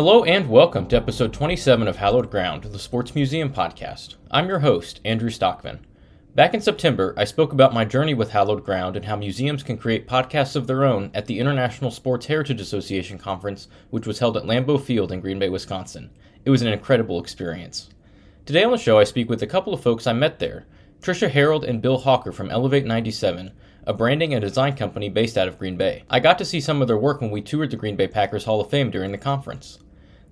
Hello and welcome to episode 27 of Hallowed Ground, the Sports Museum podcast. I'm your host, Andrew Stockman. Back in September, I spoke about my journey with Hallowed Ground and how museums can create podcasts of their own at the International Sports Heritage Association conference, which was held at Lambeau Field in Green Bay, Wisconsin. It was an incredible experience. Today on the show, I speak with a couple of folks I met there Trisha Harold and Bill Hawker from Elevate 97, a branding and design company based out of Green Bay. I got to see some of their work when we toured the Green Bay Packers Hall of Fame during the conference.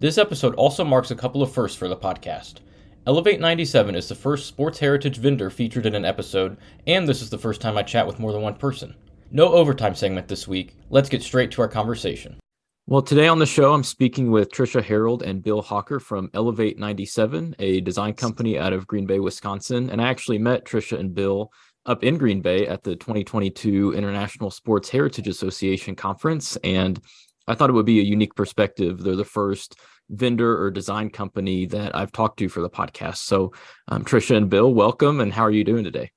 This episode also marks a couple of firsts for the podcast. Elevate 97 is the first sports heritage vendor featured in an episode, and this is the first time I chat with more than one person. No overtime segment this week. Let's get straight to our conversation. Well, today on the show, I'm speaking with Trisha Harold and Bill Hawker from Elevate 97, a design company out of Green Bay, Wisconsin. And I actually met Trisha and Bill up in Green Bay at the 2022 International Sports Heritage Association conference. And I thought it would be a unique perspective. They're the first vendor or design company that I've talked to for the podcast. So, um, Trisha and Bill, welcome. And how are you doing today?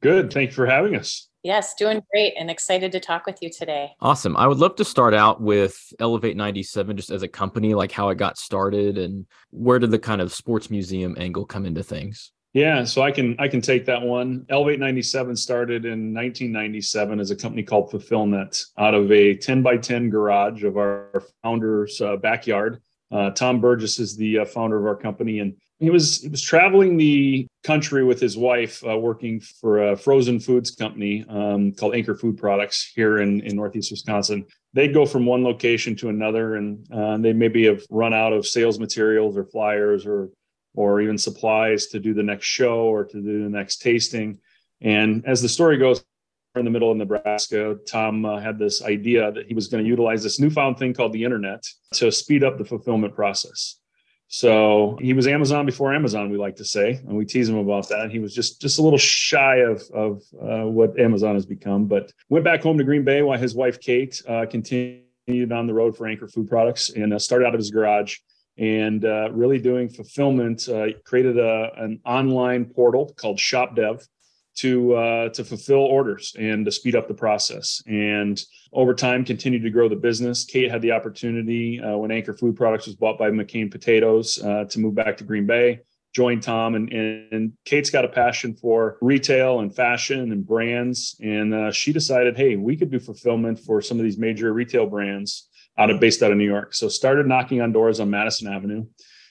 Good. Thank you for having us. Yes, doing great and excited to talk with you today. Awesome. I would love to start out with Elevate 97 just as a company, like how it got started and where did the kind of sports museum angle come into things? Yeah, so I can I can take that one. Elevate 97 started in 1997 as a company called Fulfillment out of a 10 by 10 garage of our founder's uh, backyard. Uh, Tom Burgess is the uh, founder of our company, and he was he was traveling the country with his wife, uh, working for a frozen foods company um, called Anchor Food Products here in in Northeast Wisconsin. They'd go from one location to another, and uh, they maybe have run out of sales materials or flyers or or even supplies to do the next show or to do the next tasting. And as the story goes, in the middle of Nebraska, Tom uh, had this idea that he was going to utilize this newfound thing called the internet to speed up the fulfillment process. So he was Amazon before Amazon, we like to say, and we tease him about that. He was just just a little shy of of uh, what Amazon has become, but went back home to Green Bay while his wife Kate uh, continued on the road for Anchor Food Products and uh, started out of his garage and uh, really doing fulfillment. Uh, created a, an online portal called ShopDev to uh, to fulfill orders and to speed up the process. And over time, continued to grow the business. Kate had the opportunity uh, when Anchor Food Products was bought by McCain Potatoes uh, to move back to Green Bay. Joined Tom and, and Kate's got a passion for retail and fashion and brands. And uh, she decided, hey, we could do fulfillment for some of these major retail brands out of based out of New York. So started knocking on doors on Madison Avenue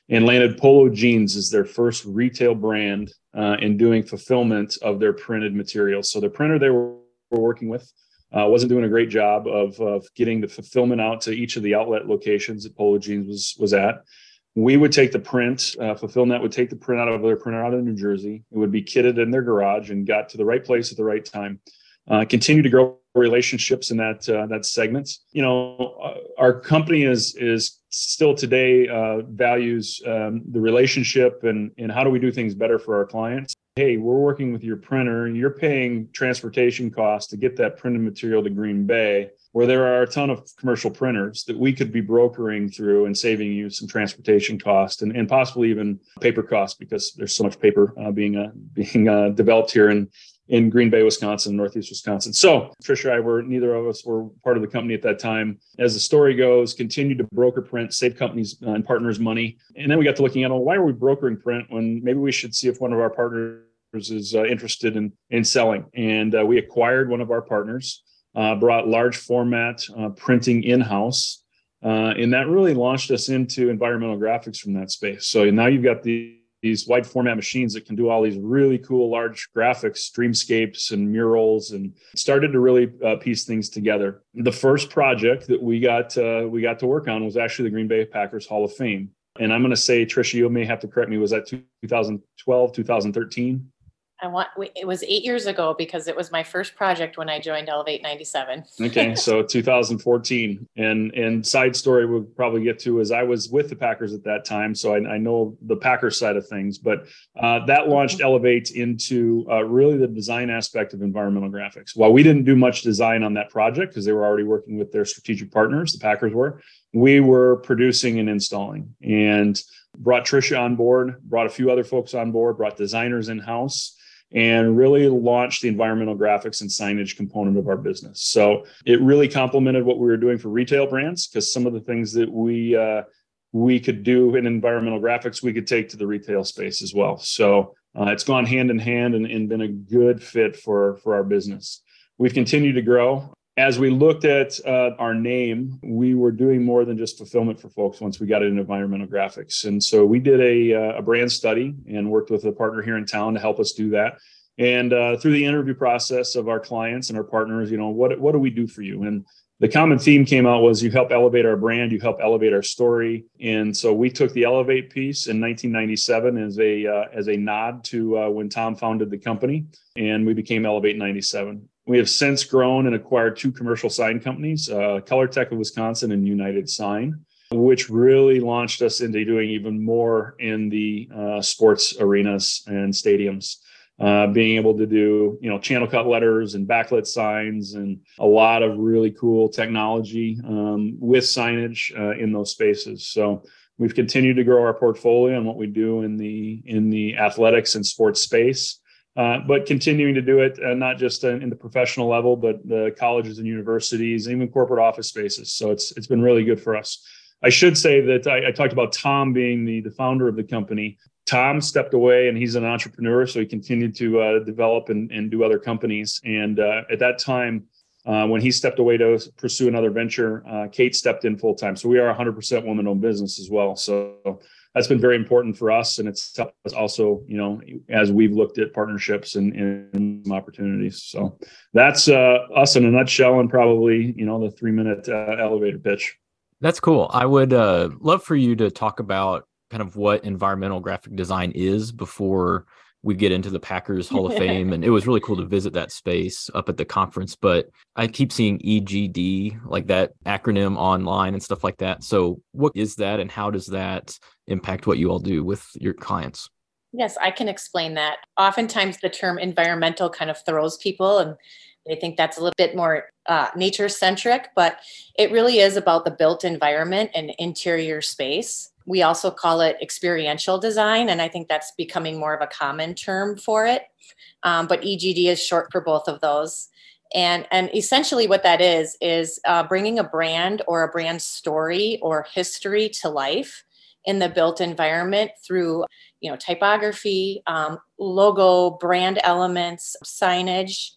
and landed Polo Jeans as their first retail brand uh, in doing fulfillment of their printed materials. So the printer they were, working with uh, wasn't doing a great job of, of getting the fulfillment out to each of the outlet locations that Polo Jeans was was at. We would take the print, uh, Fulfillment would take the print out of their printer out of New Jersey. It would be kitted in their garage and got to the right place at the right time. Uh, continue to grow relationships in that uh, that segment. You know, uh, our company is is still today uh, values um, the relationship and and how do we do things better for our clients. Hey, we're working with your printer. You're paying transportation costs to get that printed material to Green Bay, where there are a ton of commercial printers that we could be brokering through and saving you some transportation cost and, and possibly even paper costs because there's so much paper uh, being uh, being uh, developed here in in Green Bay, Wisconsin, Northeast Wisconsin. So Trisha and I were neither of us were part of the company at that time. As the story goes, continued to broker print, save companies and partners money. And then we got to looking at, well, why are we brokering print when maybe we should see if one of our partners is uh, interested in in selling? And uh, we acquired one of our partners, uh, brought large format uh, printing in house. Uh, and that really launched us into environmental graphics from that space. So now you've got the these wide format machines that can do all these really cool large graphics, dreamscapes, and murals, and started to really uh, piece things together. The first project that we got uh, we got to work on was actually the Green Bay Packers Hall of Fame. And I'm going to say, Trisha, you may have to correct me. Was that 2012, 2013? I want it was eight years ago because it was my first project when I joined Elevate 97. okay, so 2014. And and side story we'll probably get to is I was with the Packers at that time, so I, I know the Packers side of things. But uh, that launched Elevate into uh, really the design aspect of environmental graphics. While we didn't do much design on that project because they were already working with their strategic partners, the Packers were, we were producing and installing and brought Trisha on board, brought a few other folks on board, brought designers in house and really launched the environmental graphics and signage component of our business. So it really complemented what we were doing for retail brands because some of the things that we uh, we could do in environmental graphics, we could take to the retail space as well. So uh, it's gone hand in hand and, and been a good fit for for our business. We've continued to grow. As we looked at uh, our name, we were doing more than just fulfillment for folks once we got into environmental graphics. And so we did a, uh, a brand study and worked with a partner here in town to help us do that. And uh, through the interview process of our clients and our partners, you know, what, what do we do for you? And the common theme came out was you help elevate our brand, you help elevate our story, and so we took the elevate piece in 1997 as a uh, as a nod to uh, when Tom founded the company, and we became Elevate 97. We have since grown and acquired two commercial sign companies, uh, ColorTech of Wisconsin and United Sign, which really launched us into doing even more in the uh, sports arenas and stadiums. Uh, being able to do you know channel cut letters and backlit signs and a lot of really cool technology um, with signage uh, in those spaces. So we've continued to grow our portfolio and what we do in the in the athletics and sports space uh, but continuing to do it uh, not just in the professional level but the colleges and universities even corporate office spaces so it's it's been really good for us I should say that I, I, talked about Tom being the, the founder of the company. Tom stepped away and he's an entrepreneur, so he continued to uh, develop and, and, do other companies. And uh, at that time, uh, when he stepped away to pursue another venture, Kate stepped in full time. So we are 100% woman owned business as well. So that's been very important for us. And it's also, you know, as we've looked at partnerships and, and opportunities. So that's uh, us in a nutshell and probably, you know, the three minute uh, elevator pitch. That's cool. I would love for you to talk about kind of what environmental graphic design is before we get into the Packers Hall of Fame. And it was really cool to visit that space up at the conference. But I keep seeing EGD, like that acronym online and stuff like that. So, what is that and how does that impact what you all do with your clients? Yes, I can explain that. Oftentimes, the term environmental kind of throws people and they think that's a little bit more uh, nature centric, but it really is about the built environment and interior space. We also call it experiential design, and I think that's becoming more of a common term for it. Um, but EGD is short for both of those. And, and essentially, what that is, is uh, bringing a brand or a brand story or history to life in the built environment through you know typography um, logo brand elements signage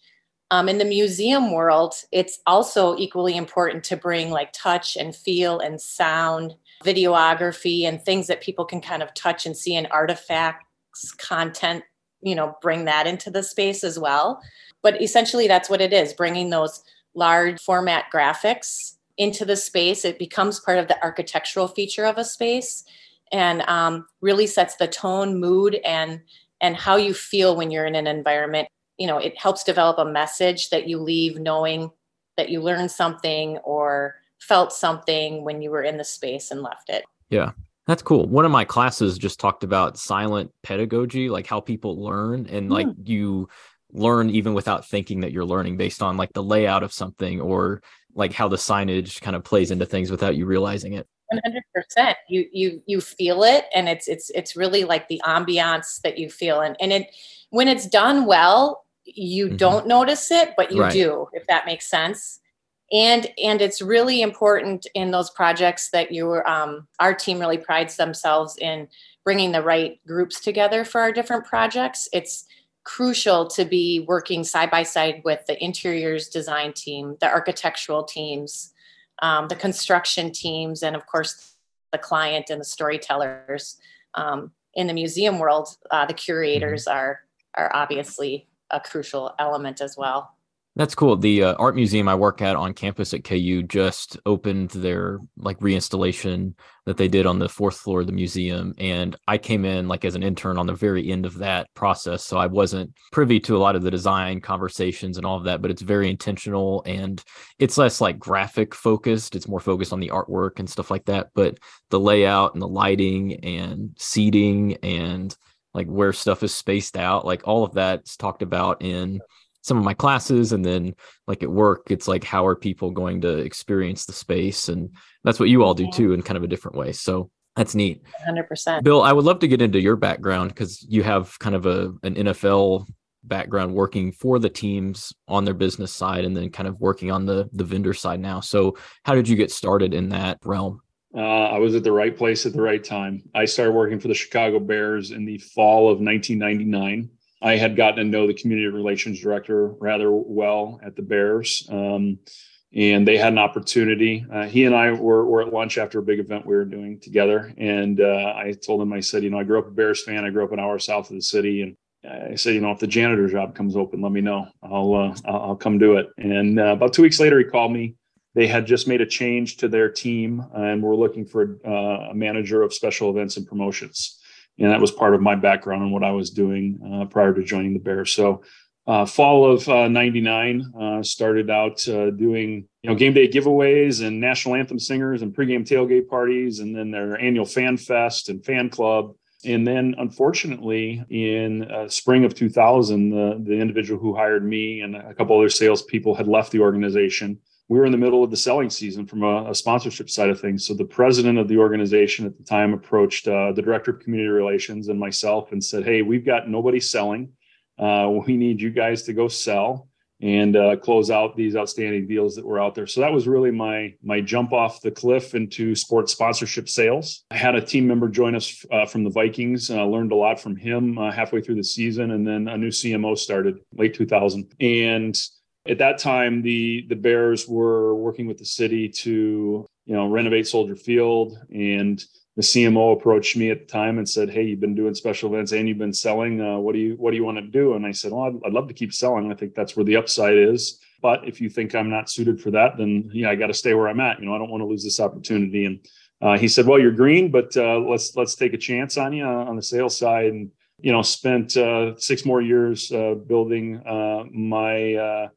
um, in the museum world it's also equally important to bring like touch and feel and sound videography and things that people can kind of touch and see and artifacts content you know bring that into the space as well. But essentially that's what it is bringing those large format graphics into the space. It becomes part of the architectural feature of a space and um, really sets the tone mood and and how you feel when you're in an environment. You know it helps develop a message that you leave knowing that you learned something or felt something when you were in the space and left it. Yeah. That's cool. One of my classes just talked about silent pedagogy, like how people learn and like mm. you learn even without thinking that you're learning based on like the layout of something or like how the signage kind of plays into things without you realizing it. 100% you you you feel it and it's it's it's really like the ambiance that you feel and and it when it's done well you mm-hmm. don't notice it but you right. do if that makes sense and and it's really important in those projects that you um, our team really prides themselves in bringing the right groups together for our different projects it's crucial to be working side by side with the interiors design team the architectural teams um, the construction teams and of course the client and the storytellers um, in the museum world uh, the curators mm-hmm. are are obviously a crucial element as well that's cool. The uh, art museum I work at on campus at KU just opened their like reinstallation that they did on the fourth floor of the museum. And I came in like as an intern on the very end of that process. So I wasn't privy to a lot of the design conversations and all of that, but it's very intentional and it's less like graphic focused. It's more focused on the artwork and stuff like that. But the layout and the lighting and seating and like where stuff is spaced out, like all of that's talked about in some of my classes and then like at work it's like how are people going to experience the space? And that's what you all do too in kind of a different way. So that's neat. 100% bill i would love to get into your background because you have kind of a an nfl background working for the teams on their business side and then kind of working on the the vendor side now. So how did you get started in that realm? Uh, I was at the right place at the right time. I started working for the Chicago Bears in the fall of 1999. I had gotten to know the community relations director rather well at the Bears. Um, and they had an opportunity. Uh, he and I were, were at lunch after a big event we were doing together. And uh, I told him, I said, you know, I grew up a Bears fan. I grew up an hour south of the city. And I said, you know, if the janitor job comes open, let me know. I'll, uh, I'll come do it. And uh, about two weeks later, he called me. They had just made a change to their team and were looking for uh, a manager of special events and promotions. And that was part of my background and what I was doing uh, prior to joining the Bears. So uh, fall of uh, 99 uh, started out uh, doing you know game day giveaways and national anthem singers and pregame tailgate parties and then their annual fan fest and fan club and then unfortunately in uh, spring of 2000 the, the individual who hired me and a couple other salespeople had left the organization we were in the middle of the selling season from a, a sponsorship side of things so the president of the organization at the time approached uh, the director of community relations and myself and said hey we've got nobody selling uh, we need you guys to go sell and uh, close out these outstanding deals that were out there. So that was really my my jump off the cliff into sports sponsorship sales. I had a team member join us uh, from the Vikings. Uh, learned a lot from him uh, halfway through the season, and then a new CMO started late 2000. And at that time, the the Bears were working with the city to you know renovate Soldier Field and the CMO approached me at the time and said, "Hey, you've been doing special events and you've been selling. Uh, what do you What do you want to do?" And I said, "Well, I'd, I'd, love to keep selling. I think that's where the upside is. But if you think I'm not suited for that, then yeah, I got to stay where I'm at. You know, I don't want to lose this opportunity." And uh, he said, "Well, you're green, but uh, let's let's take a chance on you uh, on the sales side." And you know, spent uh, six more years uh, building my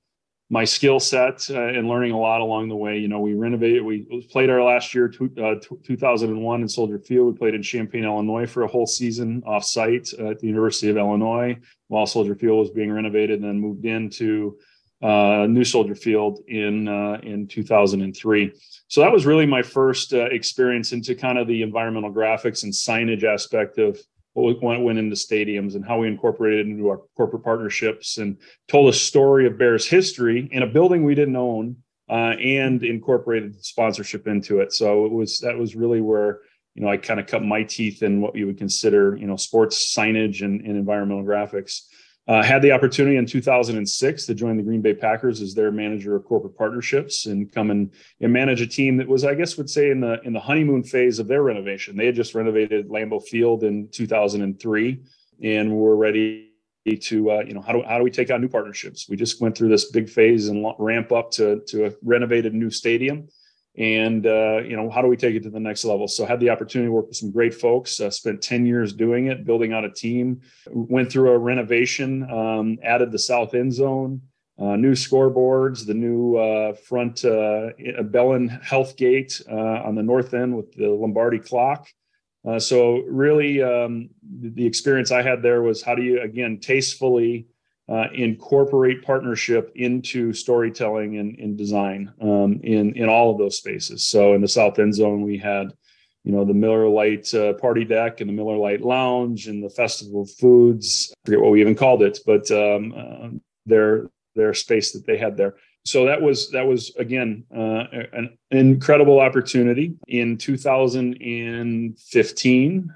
my skill set uh, and learning a lot along the way. You know, we renovated, we played our last year, two, uh, 2001 in Soldier Field. We played in Champaign, Illinois for a whole season off site at the University of Illinois while Soldier Field was being renovated and then moved into uh, New Soldier Field in, uh, in 2003. So that was really my first uh, experience into kind of the environmental graphics and signage aspect of, what went into stadiums and how we incorporated into our corporate partnerships and told a story of Bears history in a building we didn't own uh, and incorporated sponsorship into it. So it was that was really where you know I kind of cut my teeth in what you would consider you know sports signage and, and environmental graphics. Uh, had the opportunity in 2006 to join the Green Bay Packers as their manager of corporate partnerships and come and, and manage a team that was, I guess, would say in the in the honeymoon phase of their renovation. They had just renovated Lambeau Field in 2003, and were ready to uh, you know how do how do we take on new partnerships? We just went through this big phase and ramp up to to a renovated new stadium and uh, you know how do we take it to the next level? So had the opportunity to work with some great folks uh, spent 10 years doing it building out a team went through a renovation um, added the south end zone uh, new scoreboards the new uh, front uh, bellin health gate uh, on the north end with the lombardi clock. So really um, the experience i had there was how do you again tastefully uh, incorporate partnership into storytelling and, and design um, in in all of those spaces. So in the South End Zone, we had you know the Miller Lite uh, party deck and the Miller Lite Lounge and the Festival of Foods. I forget what we even called it, but um, uh, their their space that they had there. So that was that was again uh, an incredible opportunity in 2015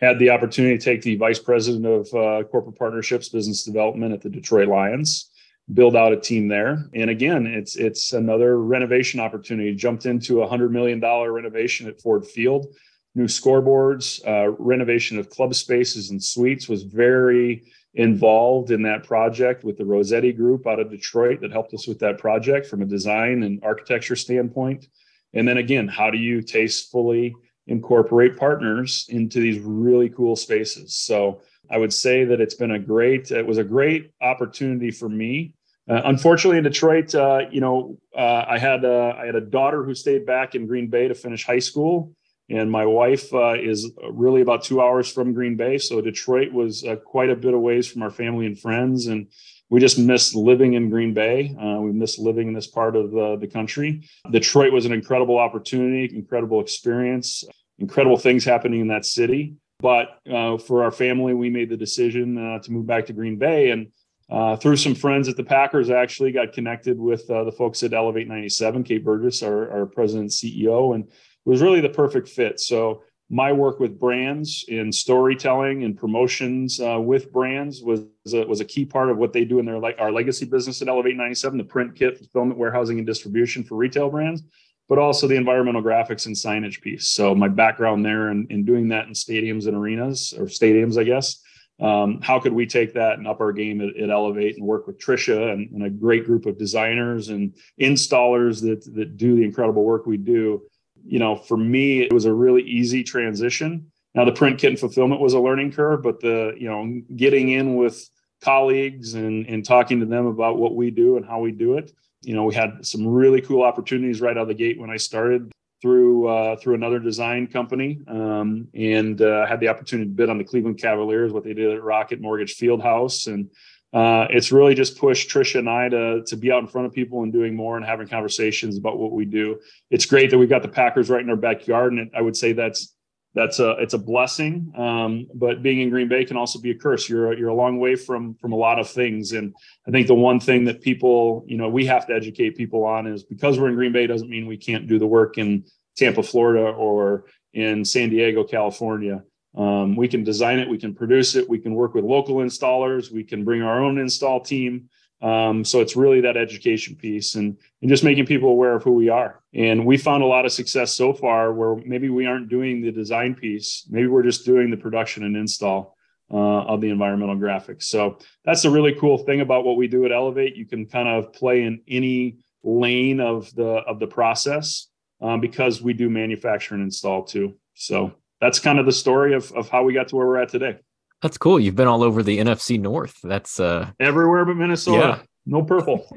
had the opportunity to take the vice president of uh, corporate partnerships, business development at the Detroit Lions, build out a team there. And again, it's it's another renovation opportunity. Jumped into a hundred million dollar renovation at Ford Field, new scoreboards, uh, renovation of club spaces and suites. Was very involved in that project with the Rossetti Group out of Detroit that helped us with that project from a design and architecture standpoint. And then again, how do you tastefully incorporate partners into these really cool spaces. So I would say that it's been a great, it was a great opportunity for me. Uh, unfortunately, in Detroit, uh, you know, uh, I had uh, I had a daughter who stayed back in Green Bay to finish high school, and my wife uh, is really about two hours from Green Bay. So Detroit was uh, quite a bit of ways from our family and friends, and we just missed living in Green Bay. we missed living in this part of the country. Detroit was an incredible opportunity, incredible experience incredible things happening in that city. But uh, for our family, we made the decision uh, to move back to Green Bay. And uh, through some friends at the Packers, I actually got connected with uh, the folks at Elevate 97, Kate Burgess, our, our president and CEO. And was really the perfect fit. So my work with brands in storytelling and promotions uh, with brands was a, was a key part of what they do in their like our legacy business at Elevate 97, the print kit, fulfillment, warehousing, and distribution for retail brands, but also the environmental graphics and signage piece. So my background there in, in doing that in stadiums and arenas or stadiums, I guess. Um, how could we take that and up our game at, at Elevate and work with Trisha and, and, a great group of designers and installers that that do the incredible work we do you know, for me, it was a really easy transition. Now, the print kit and fulfillment was a learning curve, but the, you know, getting in with colleagues and, and talking to them about what we do and how we do it. You know, we had some really cool opportunities right out of the gate when I started through uh, through another design company um, and uh, had the opportunity to bid on the Cleveland Cavaliers, what they did at Rocket Mortgage Fieldhouse, and uh, it's really just pushed Trisha and I to to be out in front of people and doing more and having conversations about what we do. It's great that we've got the Packers right in our backyard, and I would say that's that's a it's a blessing. Um, but being in Green Bay can also be a curse. You're you're a long way from from a lot of things, and I think the one thing that people you know we have to educate people on is because we're in Green Bay doesn't mean we can't do the work in Tampa, Florida, or in San Diego, California. Um, we can design it, we can produce it, we can work with local installers, we can bring our own install team. Um, so it's really that education piece and, and just making people aware of who we are. And we found a lot of success so far where maybe we aren't doing the design piece, maybe we're just doing the production and install uh, of the environmental graphics. So that's a really cool thing about what we do at Elevate. You can kind of play in any lane of the of the process um, because we do manufacture and install too. So that's kind of the story of, of how we got to where we're at today. That's cool. You've been all over the NFC North. That's uh everywhere but Minnesota. Yeah. No purple.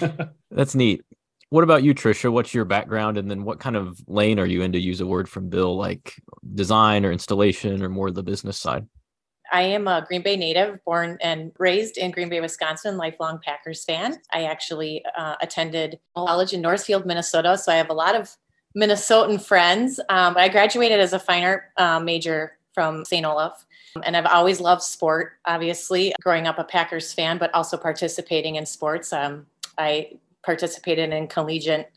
That's neat. What about you, Trisha? What's your background, and then what kind of lane are you in? To use a word from Bill, like design or installation, or more the business side. I am a Green Bay native, born and raised in Green Bay, Wisconsin, lifelong Packers fan. I actually uh, attended college in Northfield, Minnesota, so I have a lot of Minnesotan friends. Um, I graduated as a fine art uh, major from St. Olaf. And I've always loved sport, obviously, growing up a Packers fan, but also participating in sports. Um, I participated in collegiate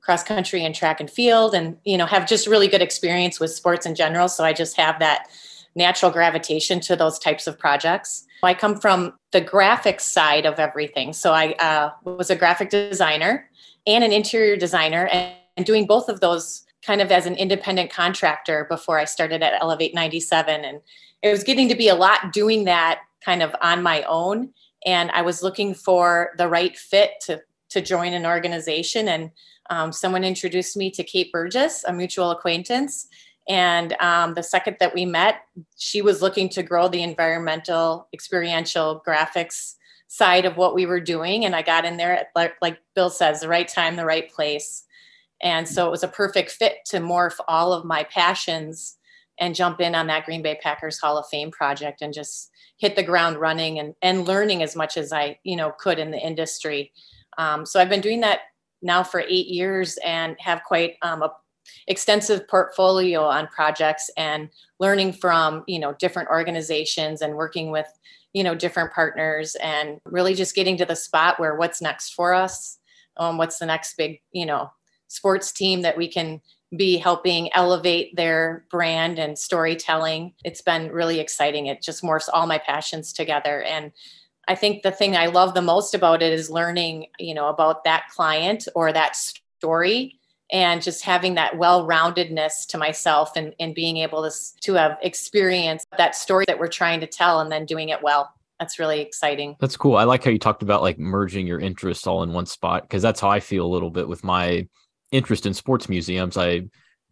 cross country and track and field and you know have just really good experience with sports in general so i just have that natural gravitation to those types of projects i come from the graphics side of everything so i uh, was a graphic designer and an interior designer and doing both of those kind of as an independent contractor before I started at Elevate 97. And it was getting to be a lot doing that kind of on my own. And I was looking for the right fit to, to join an organization. And um, someone introduced me to Kate Burgess, a mutual acquaintance. And um, the second that we met, she was looking to grow the environmental experiential graphics side of what we were doing. And I got in there, at, like, like Bill says, the right time, the right place. And so it was a perfect fit to morph all of my passions and jump in on that Green Bay Packers Hall of Fame project and just hit the ground running and, and learning as much as I, you know, could in the industry. Um, so I've been doing that now for eight years and have quite um, a extensive portfolio on projects and learning from, you know, different organizations and working with, you know, different partners and really just getting to the spot where what's next for us, um, what's the next big, you know, sports team that we can be helping elevate their brand and storytelling. It's been really exciting. It just morphs all my passions together. And I think the thing I love the most about it is learning, you know, about that client or that story and just having that well-roundedness to myself and, and being able to, to have experienced that story that we're trying to tell and then doing it well that's really exciting. That's cool. I like how you talked about like merging your interests all in one spot because that's how I feel a little bit with my interest in sports museums. I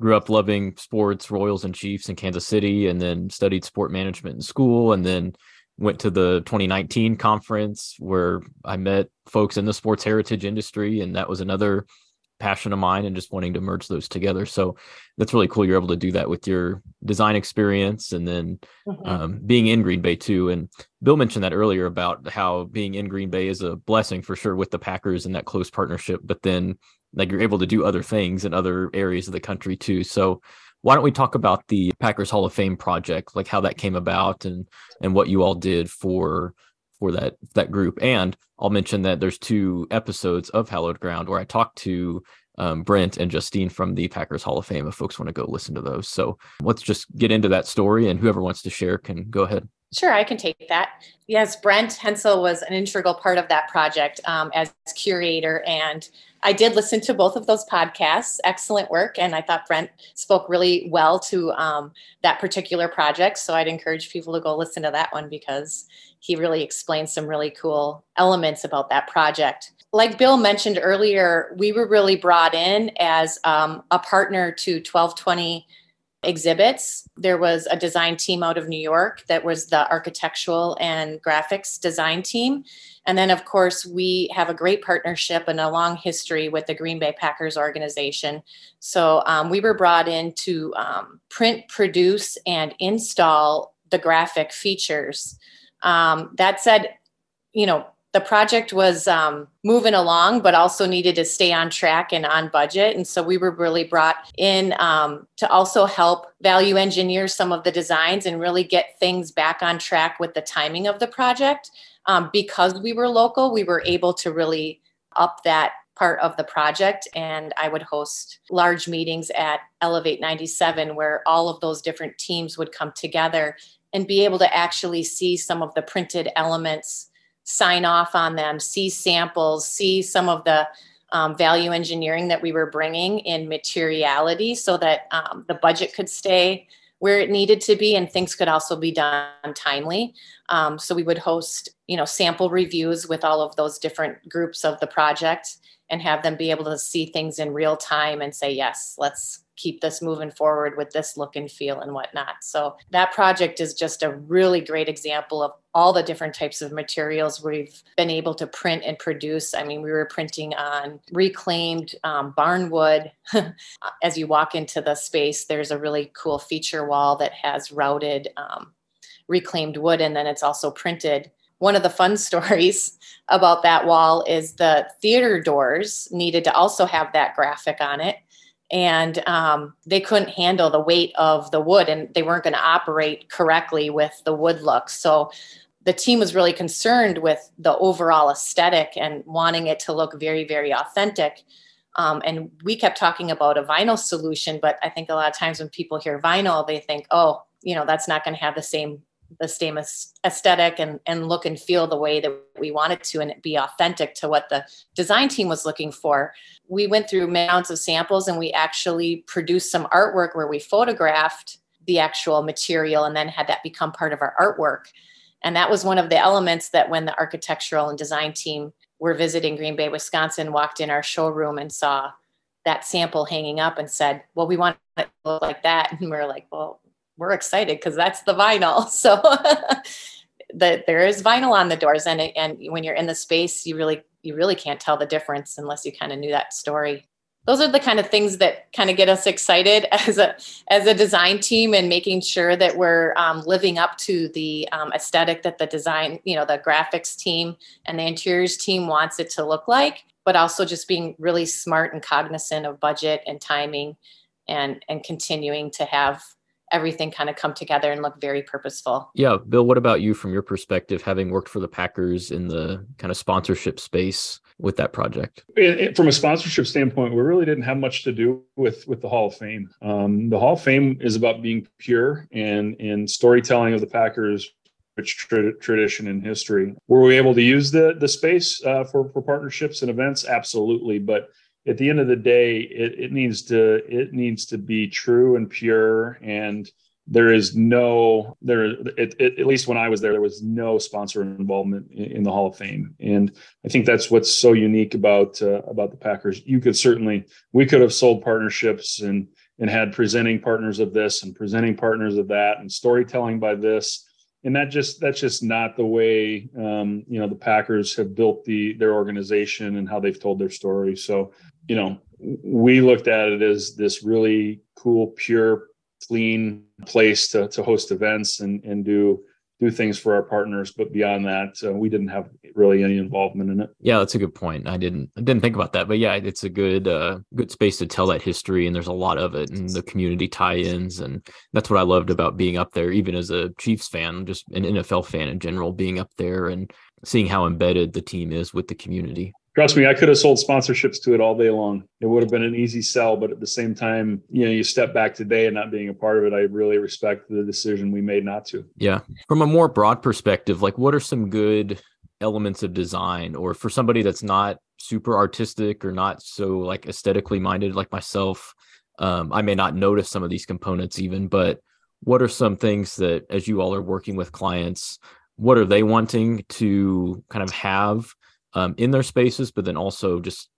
grew up loving sports, Royals and Chiefs in Kansas City, and then studied sport management in school, and then went to the 2019 conference where I met folks in the sports heritage industry, and that was another passion of mine and just wanting to merge those together. So that's really cool. You're able to do that with your design experience and then mm-hmm. um, being in Green Bay too. And Bill mentioned that earlier about how being in Green Bay is a blessing for sure with the Packers and that close partnership. But then like you're able to do other things in other areas of the country too. So why don't we talk about the Packers Hall of Fame project, like how that came about and and what you all did for for that that group. And I'll mention that there's two episodes of Hallowed Ground where I talked to um, Brent and Justine from the Packers Hall of Fame if folks want to go listen to those. So let's just get into that story, and whoever wants to share can go ahead. Sure, I can take that. Yes, Brent Hensel was an integral part of that project um, as curator. And I did listen to both of those podcasts. Excellent work. And I thought Brent spoke really well to um, that particular project. So I'd encourage people to go listen to that one because he really explained some really cool elements about that project. Like Bill mentioned earlier, we were really brought in as um, a partner to 1220 exhibits. There was a design team out of New York that was the architectural and graphics design team. And then, of course, we have a great partnership and a long history with the Green Bay Packers organization. So um, we were brought in to um, print, produce, and install the graphic features. Um, that said, you know, the project was um, moving along, but also needed to stay on track and on budget. And so we were really brought in um, to also help value engineer some of the designs and really get things back on track with the timing of the project. Um, because we were local, we were able to really up that part of the project. And I would host large meetings at Elevate 97 where all of those different teams would come together and be able to actually see some of the printed elements sign off on them, see samples, see some of the um, value engineering that we were bringing in materiality so that um, the budget could stay where it needed to be and things could also be done timely. Um, so we would host, you know, sample reviews with all of those different groups of the project and have them be able to see things in real time and say, yes, let's keep this moving forward with this look and feel and whatnot. So that project is just a really great example of all the different types of materials we've been able to print and produce. I mean, we were printing on reclaimed um, barn wood. As you walk into the space, there's a really cool feature wall that has routed um, reclaimed wood, and then it's also printed. One of the fun stories about that wall is the theater doors needed to also have that graphic on it and um, they couldn't handle the weight of the wood and they weren't going to operate correctly with the wood look. So the team was really concerned with the overall aesthetic and wanting it to look very very authentic. Um, and we kept talking about a vinyl solution but i think a lot of times when people hear vinyl they think oh you know that's not going to have the same the same aesthetic and, and look and feel the way that we wanted to and be authentic to what the design team was looking for. We went through mounts of samples and we actually produced some artwork where we photographed the actual material and then had that become part of our artwork. And that was one of the elements that when the architectural and design team were visiting Green Bay, Wisconsin, walked in our showroom and saw that sample hanging up and said, Well, we want it to look like that. And we are like, Well, we're excited because that's the vinyl. So that there is vinyl on the doors, and and when you're in the space, you really you really can't tell the difference unless you kind of knew that story. Those are the kind of things that kind of get us excited as a as a design team and making sure that we're um, living up to the um, aesthetic that the design, you know, the graphics team and the interiors team wants it to look like, but also just being really smart and cognizant of budget and timing and and continuing to have everything kind of come together and look very purposeful. Yeah, Bill, what about you from your perspective, having worked for the Packers in the kind of sponsorship space with that project? It, it, from a sponsorship standpoint, we really didn't have much to do with with the Hall of Fame. Um, the Hall of Fame is about being pure and in storytelling of the Packers rich tra- tradition and history. Were we able to use the the space uh, for for partnerships and events? Absolutely, but at the end of the day, it, it needs to it needs to be true and pure and there is no there it, it, at least when i was there there was no sponsor involvement in, in, the hall of fame. And i think that's what's so unique about uh, about the packers. You could certainly we could have sold partnerships and and had presenting partners of this and presenting partners of that and storytelling by this. And that just that's just not the way um, you know the packers have built the their organization and how they've told their story. So you know, we looked at it as this really cool, pure, clean place to, to host events and, and do do things for our partners. But beyond that uh, we didn't have really any involvement in it. Yeah that's a good point. I didn't i didn't think about that. But yeah it's a good uh good space to tell that history and there's a lot of it and the community tie-ins and that's what i loved about being up there even as a chiefs fan just an nfl fan in general being up there and seeing how embedded the team is with the community trust me, I could have sold sponsorships to it all day long. It would have been an easy sell, but at the same time, you know, you step back today and not being a part of it, I really respect the decision we made not to. Yeah. From a more broad perspective, like what are some good elements of design or for somebody that's not super artistic or not so like aesthetically minded like myself, um, I may not notice some of these components even, but what are some things that as you all are working with clients, what are they wanting to kind of have um, in their spaces, but then also just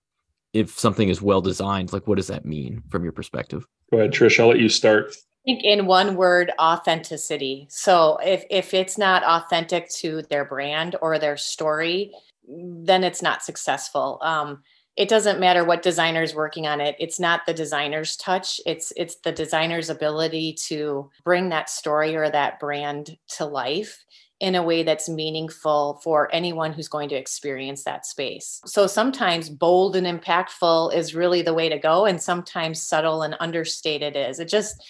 if something is well designed, like what does that mean from your perspective? Go ahead, Trish. I'll let you start. I think in one word, authenticity. So if if it's not authentic to their brand or their story, then it's not successful. Um, it doesn't matter what designer's working on it it's not the designer's touch it's it's the designer's ability to bring that story or that brand to life in a way that's meaningful for anyone who's going to experience that space. So sometimes bold and impactful is really the way to go and sometimes subtle and understated is. It just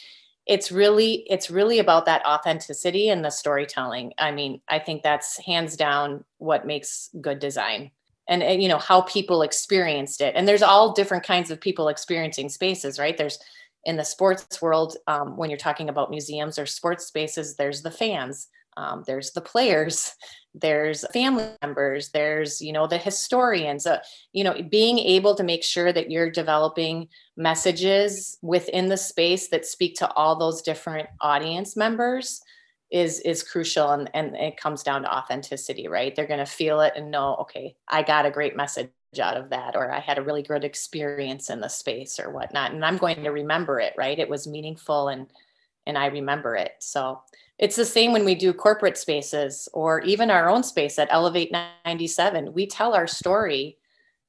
it's really it's really about that authenticity and the storytelling. I mean, I think that's hands down what makes good design. And, you know how people experienced it. And there's all different kinds of people experiencing spaces, right? There's in the sports world um, when you're talking about museums or sports spaces there's the fans um, there's the players there's family members there's you know the historians uh, you know being able to make sure that you're developing messages within the space that speak to all those different audience members is is crucial and and it comes down to authenticity right? They're going to feel it and know okay i got a great message out of that or i had a really good experience in the space or whatnot and i'm going to remember it right? It was meaningful and and i remember it. So it's the same when we do corporate spaces or even our own space at Elevate 97. We tell our story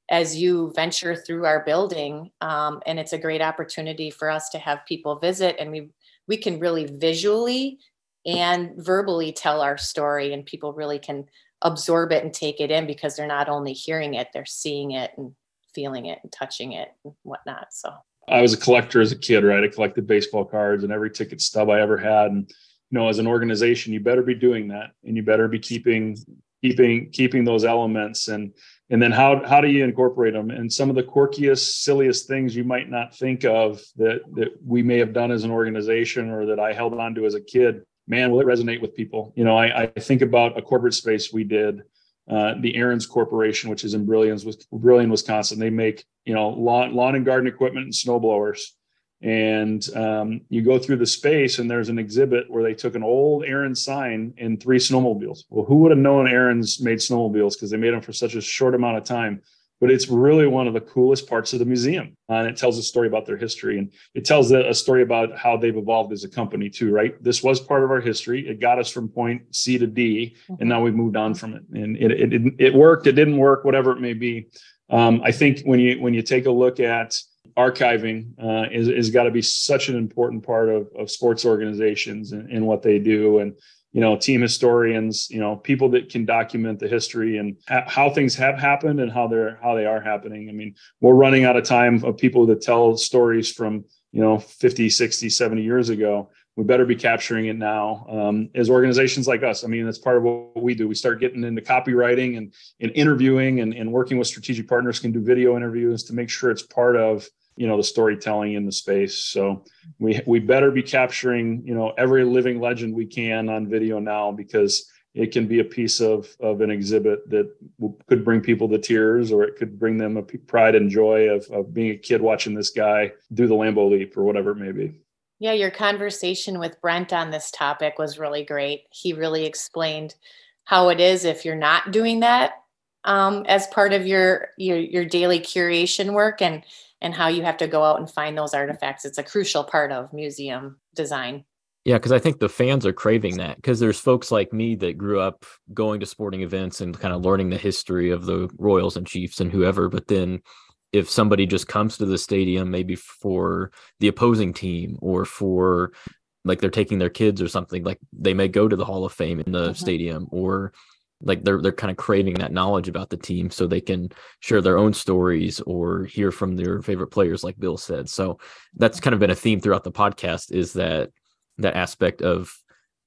as you venture through our building, um, and it's a great opportunity for us to have people visit, and we we can really visually and verbally tell our story, and people really can absorb it and take it in because they're not only hearing it, they're seeing it and feeling it and touching it and whatnot. So I was a collector as a kid, right? I collected baseball cards and every ticket stub I ever had, and you know as an organization you better be doing that and you better be keeping keeping keeping those elements and and then how how do you incorporate them? And some of the quirkiest silliest things you might not think of that that we may have done as an organization or that i held on to as a kid man will it resonate with people? You know i, I think about a corporate space we did uh, the Ariens Corporation, which is in Brillion, Brillion, Wisconsin. They make you know lawn, lawn and garden equipment and snow blowers and um, you go through the space and there's an exhibit where they took an old Ariens sign and three snowmobiles. Well, who would have known Ariens made snowmobiles because they made them for such a short amount of time? But it's really one of the coolest parts of the museum, uh, and it tells a story about their history, and it tells a story about how they've evolved as a company too. Right? This was part of our history. It got us from point C to D, and mm-hmm. now we've moved on from it. And it it, it, it worked. It didn't work. Whatever it may be. Um, I think when you when you take a look at archiving uh, is, is got to be such an important part of, of sports organizations and, and, what they do. And you know team historians you know people that can document the history and ha- how things have happened and how they're how they are happening. I mean we're running out of time of people that tell stories from you know 50 60 70 years ago. We better be capturing it now um, as organizations like us. I mean that's part of what we do. We start getting into copywriting and, and interviewing and, and working with strategic partners can do video interviews to make sure it's part of you know the storytelling in the space. So we we better be capturing you know every living legend we can on video now because it can be a piece of of an exhibit that could bring people to tears or it could bring them a pride and joy of, of being a kid watching this guy do the Lambeau leap or whatever it may be. Yeah your conversation with brent on this topic was really great. He really explained how it is if you're not doing that um, as part of your, your your daily curation work. And and how you have to go out and find those artifacts. It's a crucial part of museum design. Yeah, because I think the fans are craving that because there's folks like me that grew up going to sporting events and kind of learning the history of the Royals and Chiefs and whoever. But then if somebody just comes to the stadium, maybe for the opposing team or for like they're taking their kids or something, like they may go to the Hall of Fame in the mm-hmm. stadium or like they're they're kind of craving that knowledge about the team so they can share their own stories or hear from their favorite players like bill said. So that's kind of been a theme throughout the podcast is that that aspect of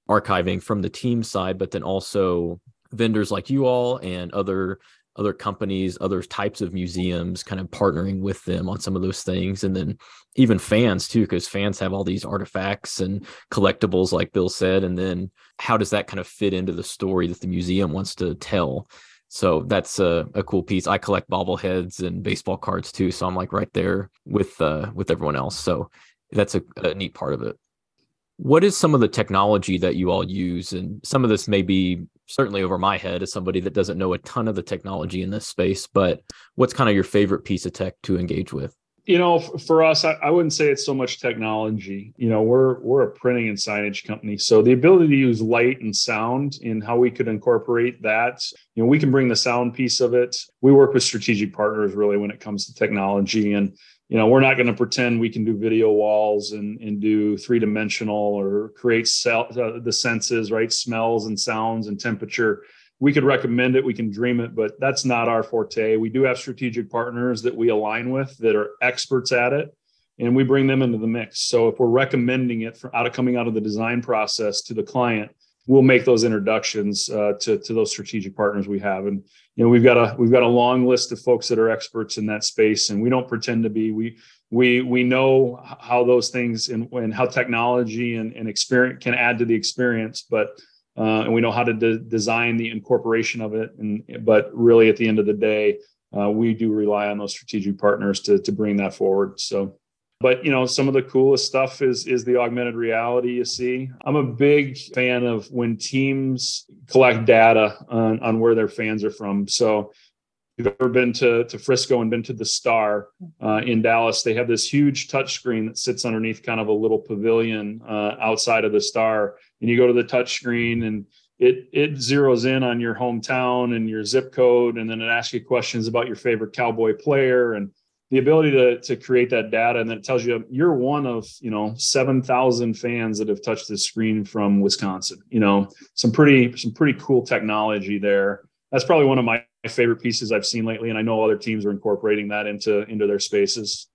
archiving from the team side but then also vendors like you all and other other companies, other types of museums, kind of partnering with them on some of those things. And then even fans too, because fans have all these artifacts and collectibles, like Bill said. And then how does that kind of fit into the story that the museum wants to tell? So that's a, a cool piece. I collect bobbleheads and baseball cards too. So I'm like right there with uh, with everyone else. So that's a, a neat part of it. What is some of the technology that you all use? And some of this may be certainly over my head as somebody that doesn't know a ton of the technology in this space, but what's kind of your favorite piece of tech to engage with? You know, for us, I, I, wouldn't say it's so much technology. You know, we're we're a printing and signage company, so the ability to use light and sound and how we could incorporate that. You know, we can bring the sound piece of it. We work with strategic partners really when it comes to technology, and you know, we're not going to pretend we can do video walls and and do three dimensional or create cell, uh, the senses, right? Smells and sounds and temperature we could recommend it, we can dream it, but that's not our forte. We do have strategic partners that we align with that are experts at it, and we bring them into the mix. So if we're recommending it for out of coming out of the design process to the client, we'll make those introductions uh, to to those strategic partners we have. And you know we've got a we've got a long list of folks that are experts in that space, and we don't pretend to be. We we we know how those things and, and how technology and, and experience can add to the experience, but uh, and we know how to de- design the incorporation of it. And but really, at the end of the day, uh, we do rely on those strategic partners to to bring that forward. So, but you know, some of the coolest stuff is is the augmented reality. You see, I'm a big fan of when teams collect data on on where their fans are from. So if you've ever been to, to Frisco and been to the Star uh, in Dallas, they have this huge touch screen that sits underneath kind of a little pavilion uh, outside of the Star. And you go to the touch screen and it it zeroes in on your hometown and your zip code, and then it asks you questions about your favorite cowboy player and the ability to to create that data, and then it tells you you're one of you know seven thousand fans that have touched this screen from Wisconsin. You know some pretty some pretty cool technology there. That's probably one of my favorite pieces I've seen lately, and I know other teams are incorporating that into into their spaces.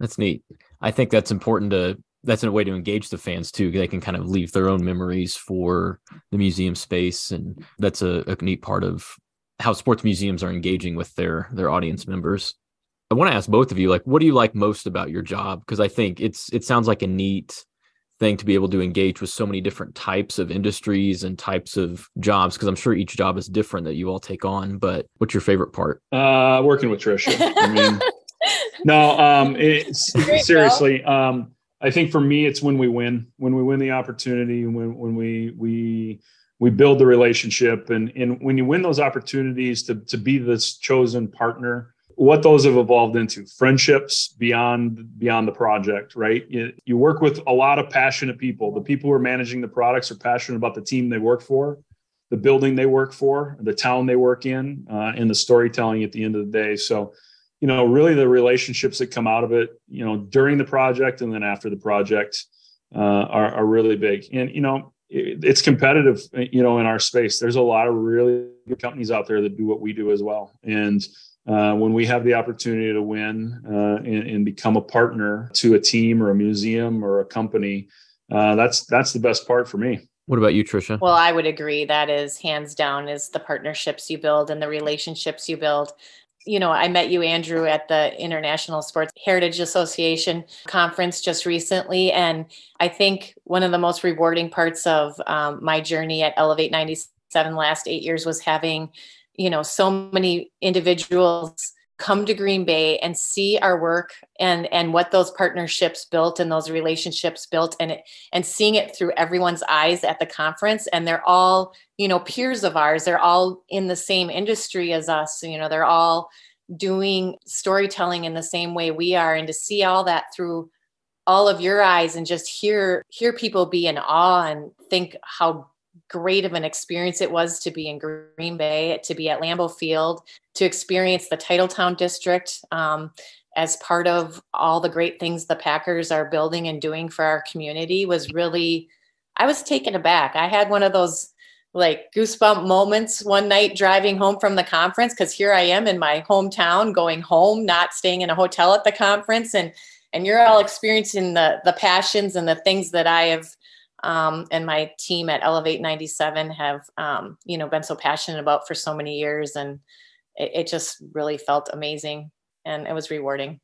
That's neat. I think that's important to that's a way to engage the fans too. They can kind of leave their own memories for the museum space, and that's a, a neat part of how sports museums are engaging with their their audience members. I want to ask both of you, like, what do you like most about your job? Because I think it's it sounds like a neat thing to be able to engage with so many different types of industries and types of jobs because i'm sure each job is different that you all take on but what's your favorite part? Uh working with trisha i mean no um it's seriously um i think for me it's when we win when we win the opportunity when when we we we build the relationship and and when you win those opportunities to to be this chosen partner what those have evolved into friendships beyond beyond the project right? You, you work with a lot of passionate people. The people who are managing the products are passionate about the team they work for the building they work for the town they work in uh, and the storytelling at the end of the day. So you know really the relationships that come out of it you know during the project and then after the project uh, are, are really big. And you know it, it's competitive you know in our space. There's a lot of really good companies out there that do what we do as well. And uh, when we have the opportunity to win uh, and, and, become a partner to a team or a museum or a company, uh, that's that's the best part for me. What about you, Trisha? Well, I would agree. That is hands down is the partnerships you build and the relationships you build. You know, I met you, Andrew, at the International Sports Heritage Association conference just recently. And I think one of the most rewarding parts of um, my journey at Elevate 97 last eight years was having you know so many individuals come to green bay and see our work and and what those partnerships built and those relationships built and it, and seeing it through everyone's eyes at the conference. And they're all you know peers of ours. They're all in the same industry as us. You know they're all doing storytelling in the same way we are. And to see all that through all of your eyes and just hear hear people be in awe and think how great of an experience it was to be in Green Bay, to be at Lambeau Field, to experience the Titletown district um, as part of all the great things the Packers are building and doing for our community was really, I was taken aback. I had one of those like goosebump moments one night driving home from the conference because here I am in my hometown going home, not staying in a hotel at the conference and and you're all experiencing the the passions and the things that I have um, and my team at Elevate 97 have, um, you know, been so passionate about for so many years. And it, it just really felt amazing and it was rewarding.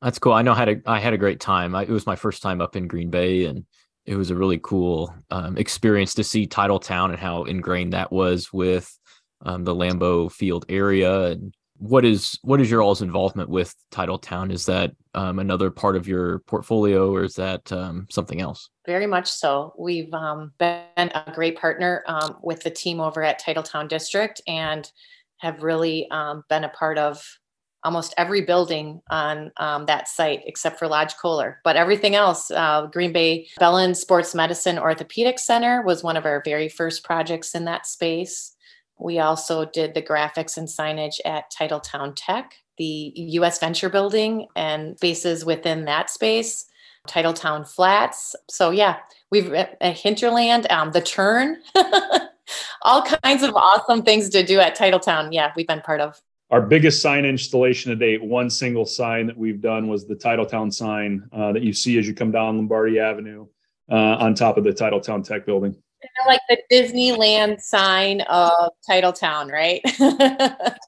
That's cool. I know I had a I had a great time. I, it was my first time up in Green Bay, and it was a really cool um, experience to see Titletown and how ingrained that was with um, the Lambeau Field area. And what is what is your all's involvement with Titletown? Is that um, another part of your portfolio, or is that um, something else? Very much so. We've um, been a great partner um, with the team over at Titletown District, and have really been a part of almost every building on um, that site except for Lodge Kohler. But everything else, uh, Green Bay Bellin Sports Medicine Orthopedic Center was one of our very first projects in that space. We also did the graphics and signage at Titletown Tech, the US Venture Building, and spaces within that space, Titletown Flats. So, yeah, we've at Hinterland, um, the Turn. all kinds of awesome things to do at Titletown. Yeah, we've been part of our biggest sign installation to date, one single sign that we've done was the Titletown sign uh, that you see as you come down Lombardi Avenue uh, on top of the Titletown Tech building. Like the Disneyland sign of Titletown, right?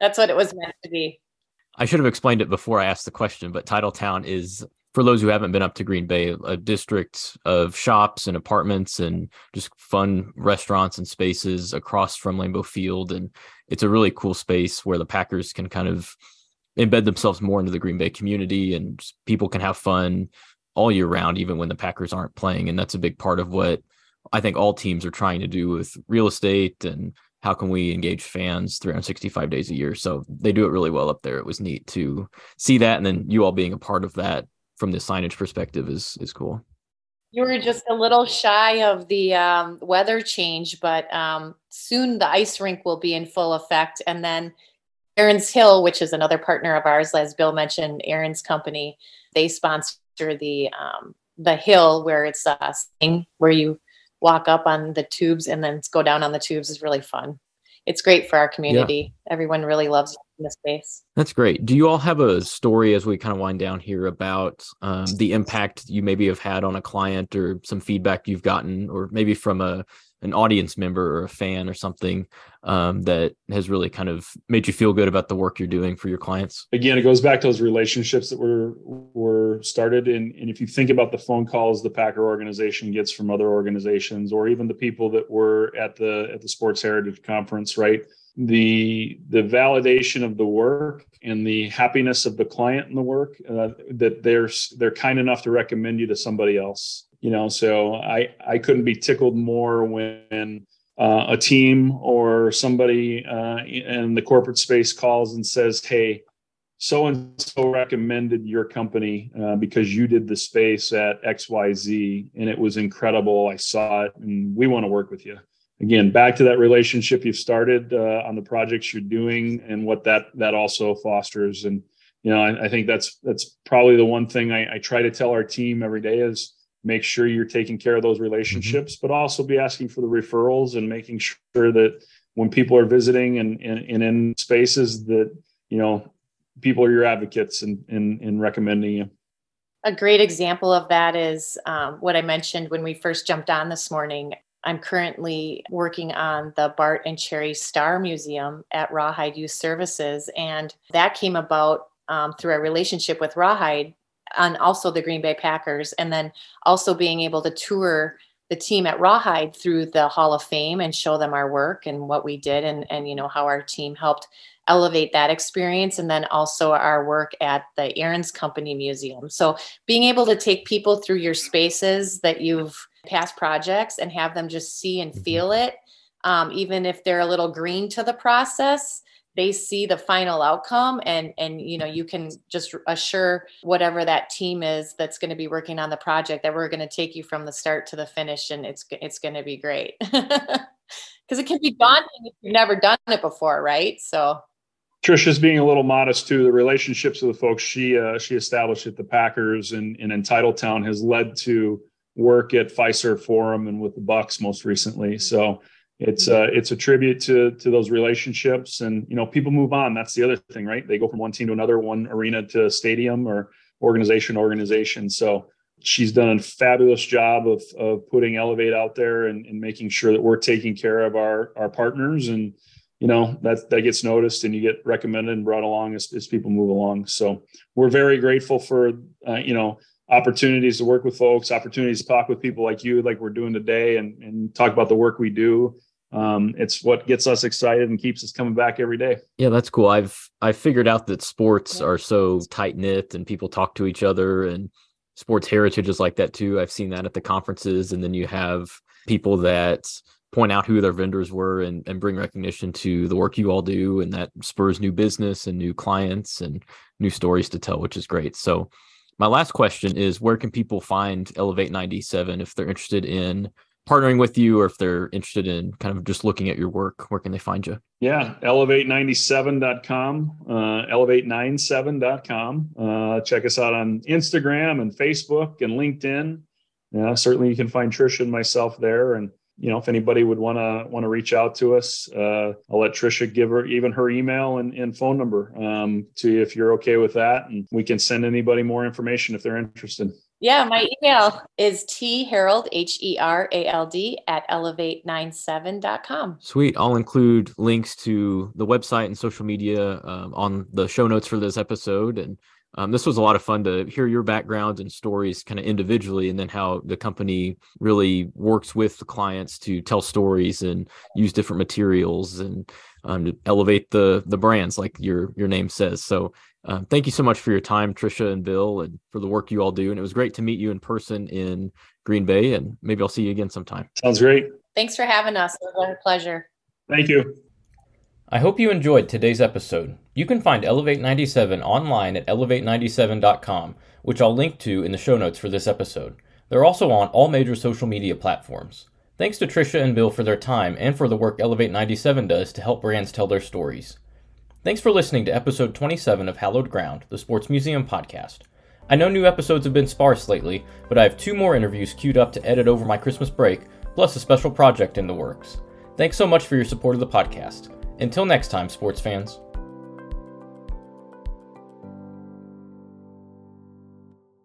That's what it was meant to be. I should have explained it before I asked the question, but Titletown is for those who haven't been up to Green Bay, a district of shops and apartments and just fun restaurants and spaces across from Lambeau Field. And it's a really cool space where the Packers can kind of embed themselves more into the Green Bay community and people can have fun all year round, even when the Packers aren't playing. And that's a big part of what I think all teams are trying to do with real estate and how can we engage fans 365 days a year. So they do it really well up there. It was neat to see that. And then you all being a part of that from the signage perspective is is cool. You were just a little shy of the um, weather change, but um, soon the ice rink will be in full effect. And then Ariens Hill, which is another partner of ours, as Bill mentioned, Ariens company, they sponsor the um, the hill where it's uh, thing where you walk up on the tubes and then go down on the tubes is really fun. It's great for our community. Yeah. Everyone really loves the space. That's great. Do you all have a story as we kind of wind down here about um, the impact you maybe have had on a client or some feedback you've gotten, or maybe from a an audience member or a fan or something um, that has really kind of made you feel good about the work you're doing for your clients? Again, it goes back to those relationships that were were started, and, and if you think about the phone calls the Packer organization gets from other organizations, or even the people that were at the at the Sports Heritage Conference, right? the the validation of the work and the happiness of the client in the work uh, that they're they're kind enough to recommend you to somebody else you know so i i couldn't be tickled more when uh, a team or somebody uh, in the corporate space calls and says hey so and so recommended your company uh, because you did the space at xyz and it was incredible. I saw it and we want to work with you. Again back to that relationship you've started uh, on the projects you're doing and what that that also fosters. And you know I, I think that's that's probably the one thing I, I, try to tell our team every day is make sure you're taking care of those relationships mm-hmm. but also be asking for the referrals and making sure that when people are visiting and, and, and in spaces that you know people are your advocates and in, in, in recommending you a great example of that is um, what I mentioned when we first jumped on this morning. I'm currently working on the Bart and Cherry Starr Museum at Rawhide Youth Services, and that came about um, through our relationship with Rawhide and also the Green Bay Packers, and then also being able to tour the team at Rawhide through the Hall of Fame and show them our work and what we did, and and you know how our team helped elevate that experience and then also our work at the Ariens Company Museum. So being able to take people through your spaces that you've past projects and have them just see and mm-hmm. feel it. Um, even if they're a little green to the process, they see the final outcome and and you know you can just assure whatever that team is that's going to be working on the project that we're going to take you from the start to the finish and it's it's going to be great because it can be daunting if you've never done it before right so Trisha's being a little modest too. The relationships with the folks she uh, she established at the Packers and, and in Titletown has led to work at Fiserv Forum and with the Bucks most recently. So it's uh, it's a tribute to to those relationships, and you know people move on. That's the other thing, right? They go from one team to another, one arena to stadium, or organization organization. So she's done a fabulous job of of putting Elevate out there and, and making sure that we're taking care of our our partners and you know that that gets noticed and you get recommended and brought along as, as people move along so we're very grateful for uh, you know opportunities to work with folks opportunities to talk with people like you like we're doing today and, and talk about the work we do. Um, it's what gets us excited and keeps us coming back every day. Yeah that's cool. I've i figured out that sports are so tight knit and people talk to each other and sports heritage is like that too. I've seen that at the conferences and then you have people that point out who their vendors were and, and bring recognition to the work you all do and that spurs new business and new clients and new stories to tell which is great. So my last question is where can people find elevate 97 if they're interested in partnering with you or if they're interested in kind of just looking at your work? Where can they find you? Yeah elevate97.com uh, elevate97.com uh, check us out on instagram and facebook and linkedin. Yeah certainly you can find trisha and myself there and you know, if anybody would want to want to reach out to us, uh, I'll let Trisha give her even her email and, and phone number um, to you if you're okay with that, and we can send anybody more information if they're interested. Yeah, my email is T Herald, H E R A L D, at elevate97.com. Sweet. I'll include links to the website and social media um, on the show notes for this episode. And um, this was a lot of fun to hear your backgrounds and stories kind of individually, and then how the company really works with the clients to tell stories and use different materials and um, to elevate the the brands, like your your name says. So, um, thank you so much for your time, Trisha and Bill, and for the work you all do. And it was great to meet you in person in Green Bay, and maybe I'll see you again sometime. Sounds great. Thanks for having us. It was a pleasure. Thank you. I hope you enjoyed today's episode. You can find Elevate 97 online at elevate97.com, which I'll link to in the show notes for this episode. They're also on all major social media platforms. Thanks to Trisha and Bill for their time and for the work Elevate 97 does to help brands tell their stories. Thanks for listening to episode 27 of Hallowed Ground, the Sports Museum podcast. I know new episodes have been sparse lately, but I have two more interviews queued up to edit over my Christmas break, plus a special project in the works. Thanks so much for your support of the podcast. Until next time, sports fans.